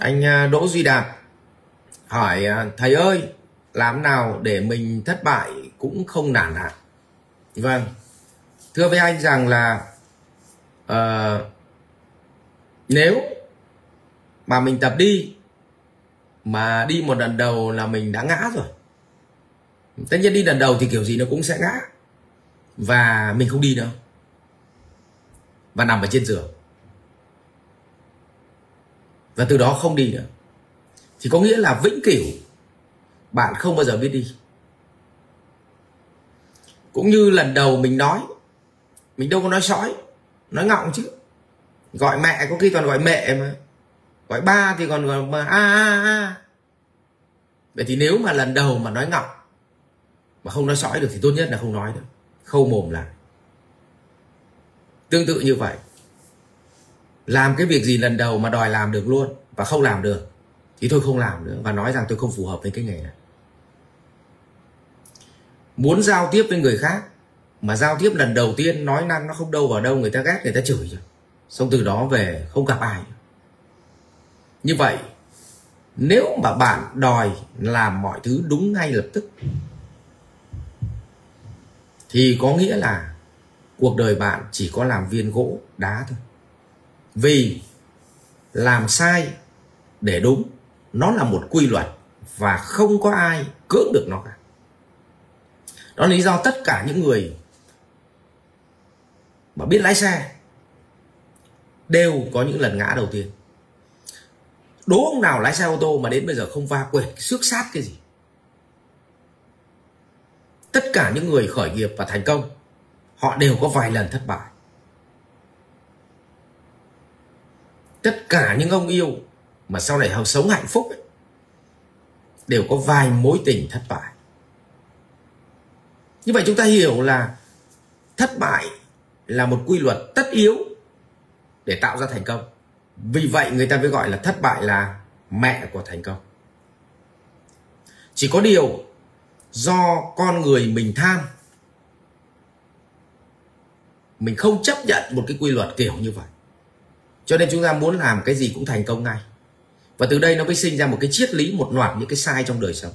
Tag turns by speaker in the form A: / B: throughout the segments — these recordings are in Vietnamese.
A: anh à, Đỗ Duy Đạt hỏi à, thầy ơi làm nào để mình thất bại cũng không nản hạ vâng. Thưa với anh rằng là uh, nếu mà mình tập đi mà đi một lần đầu là mình đã ngã rồi. Tất nhiên đi lần đầu thì kiểu gì nó cũng sẽ ngã. Và mình không đi đâu. Và nằm ở trên giường và từ đó không đi nữa. Thì có nghĩa là vĩnh cửu, bạn không bao giờ biết đi. Cũng như lần đầu mình nói, mình đâu có nói sói, nói ngọng chứ. Gọi mẹ, có khi còn gọi mẹ mà. Gọi ba thì còn gọi mà, a a a. Vậy thì nếu mà lần đầu mà nói ngọng, mà không nói sói được thì tốt nhất là không nói được khâu mồm lại. Tương tự như vậy làm cái việc gì lần đầu mà đòi làm được luôn và không làm được? Thì tôi không làm nữa và nói rằng tôi không phù hợp với cái nghề này. Muốn giao tiếp với người khác, mà giao tiếp lần đầu tiên nói năng nó không đâu vào đâu, người ta ghét, người ta chửi rồi. Xong từ đó về không gặp ai như vậy, nếu mà bạn đòi làm mọi thứ đúng ngay lập tức, thì có nghĩa là cuộc đời bạn chỉ có làm viên gỗ đá thôi vì làm sai để đúng, nó là một quy luật và không có ai cưỡng được nó cả. Đó là lý do tất cả những người mà biết lái xe đều có những lần ngã đầu tiên. Đố ông nào lái xe ô tô mà đến bây giờ không va quệt, xước sát cái gì? Tất cả những người khởi nghiệp và thành công, họ đều có vài lần thất bại. Tất cả những ông yêu mà sau này họ sống hạnh phúc ấy, đều có vài mối tình thất bại. Như vậy chúng ta hiểu là thất bại là một quy luật tất yếu để tạo ra thành công. Vì vậy người ta mới gọi là thất bại là mẹ của thành công. Chỉ có điều do con người mình tham mình không chấp nhận một cái quy luật kiểu như vậy cho nên chúng ta muốn làm cái gì cũng thành công ngay. Và từ đây nó mới sinh ra một cái triết lý, một loạt những cái sai trong đời sống.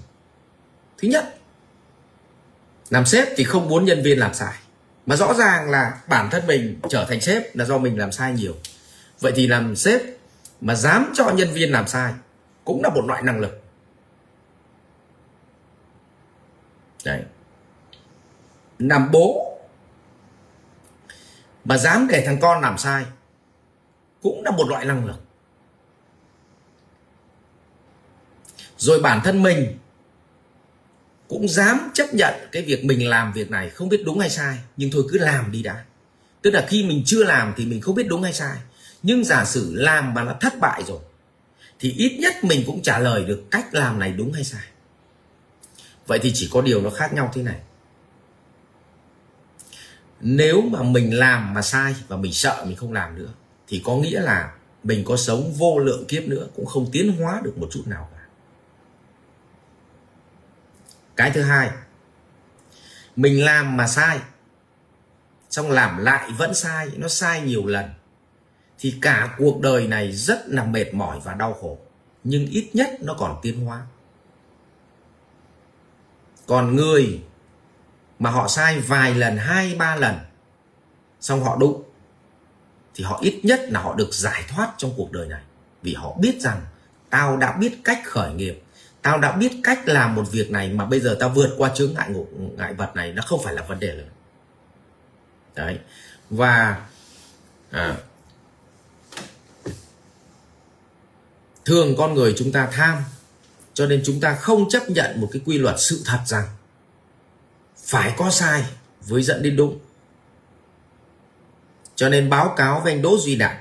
A: Thứ nhất, làm sếp thì không muốn nhân viên làm sai. Mà rõ ràng là bản thân mình trở thành sếp là do mình làm sai nhiều. Vậy thì làm sếp mà dám cho nhân viên làm sai cũng là một loại năng lực. Đấy. Làm bố mà dám để thằng con làm sai cũng là một loại năng lực. Rồi bản thân mình cũng dám chấp nhận cái việc mình làm việc này không biết đúng hay sai, nhưng thôi cứ làm đi đã. Tức là khi mình chưa làm thì mình không biết đúng hay sai. Nhưng giả sử làm mà nó thất bại rồi, thì ít nhất mình cũng trả lời được cách làm này đúng hay sai. Vậy thì chỉ có điều nó khác nhau thế này. Nếu mà mình làm mà sai và mình sợ mình không làm nữa thì có nghĩa là mình có sống vô lượng kiếp nữa, cũng không tiến hóa được một chút nào cả. Cái thứ hai, mình làm mà sai, xong làm lại vẫn sai, nó sai nhiều lần, thì cả cuộc đời này rất là mệt mỏi và đau khổ, nhưng ít nhất nó còn tiến hóa. Còn người mà họ sai vài lần, hai, ba lần, xong họ đúng thì họ ít nhất là họ được giải thoát trong cuộc đời này. Vì họ biết rằng tao đã biết cách khởi nghiệp tao đã biết cách làm một việc này mà bây giờ tao vượt qua chướng ngại ngộ ngại vật này nó không phải là vấn đề lớn. Đấy. Và à, thường con người chúng ta tham cho nên chúng ta không chấp nhận một cái quy luật sự thật rằng phải có sai với dẫn đến đúng cho nên báo cáo với anh Đỗ Duy Đạt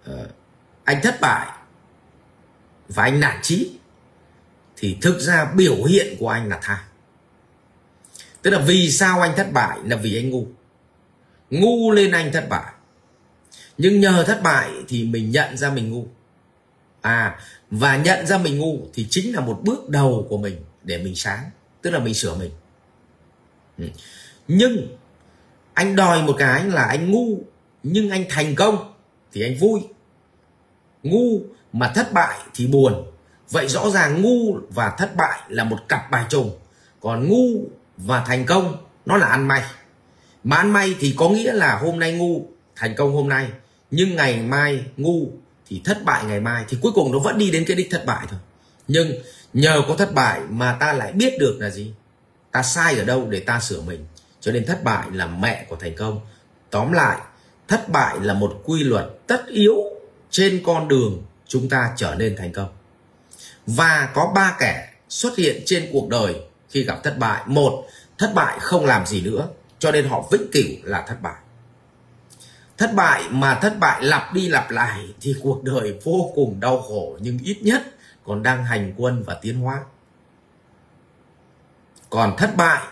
A: uh, ờ, anh thất bại và anh nản trí thì thực ra biểu hiện của anh là tham tức là vì sao anh thất bại là vì anh ngu. Ngu lên anh thất bại. Nhưng nhờ thất bại thì mình nhận ra mình ngu. À và nhận ra mình ngu thì chính là một bước đầu của mình để mình sáng tức là mình sửa mình. Ừ. Nhưng anh đòi một cái là anh ngu, nhưng anh thành công thì anh vui. Ngu mà thất bại thì buồn. Vậy rõ ràng ngu và thất bại là một cặp bài trùng còn ngu và thành công nó là ăn may. Mà ăn may thì có nghĩa là hôm nay ngu, thành công hôm nay, nhưng ngày mai ngu thì thất bại ngày mai, thì cuối cùng nó vẫn đi đến cái đích thất bại thôi. Nhưng nhờ có thất bại mà ta lại biết được là gì? Ta sai ở đâu để ta sửa mình? Cho nên thất bại là mẹ của thành công. Tóm lại, thất bại là một quy luật tất yếu trên con đường chúng ta trở nên thành công. Và có ba kẻ xuất hiện trên cuộc đời khi gặp thất bại. Một, thất bại không làm gì nữa, cho nên họ vĩnh cửu là thất bại. Thất bại mà thất bại lặp đi lặp lại thì cuộc đời vô cùng đau khổ, nhưng ít nhất còn đang hành quân và tiến hóa. Còn thất bại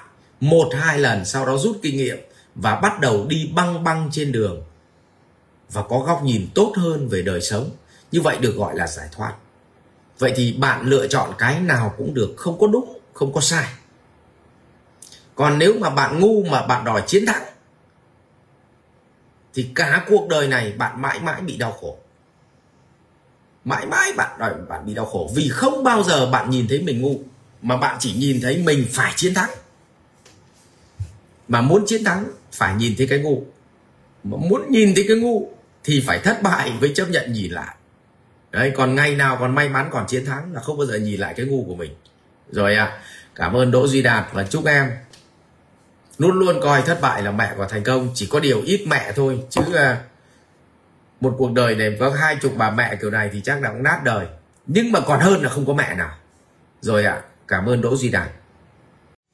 A: một, hai lần sau đó rút kinh nghiệm và bắt đầu đi băng băng trên đường và có góc nhìn tốt hơn về đời sống. Như vậy được gọi là giải thoát. Vậy thì bạn lựa chọn cái nào cũng được, không có đúng, không có sai. Còn nếu mà bạn ngu mà bạn đòi chiến thắng, thì cả cuộc đời này bạn mãi mãi bị đau khổ. Mãi mãi bạn đòi, bạn bị đau khổ vì không bao giờ bạn nhìn thấy mình ngu, mà bạn chỉ nhìn thấy mình phải chiến thắng mà muốn chiến thắng phải nhìn thấy cái ngu. Mà muốn nhìn thấy cái ngu thì phải thất bại với chấp nhận nhìn lại. Đấy còn ngày nào còn may mắn còn chiến thắng là không bao giờ nhìn lại cái ngu của mình. Rồi à cảm ơn đỗ duy đạt và chúc em luôn luôn coi thất bại là mẹ của thành công. Chỉ có điều ít mẹ thôi chứ à, một cuộc đời này có hai chục bà mẹ kiểu này thì chắc là cũng nát đời. Nhưng mà còn hơn là không có mẹ nào. Rồi ạ à, cảm ơn đỗ duy đạt.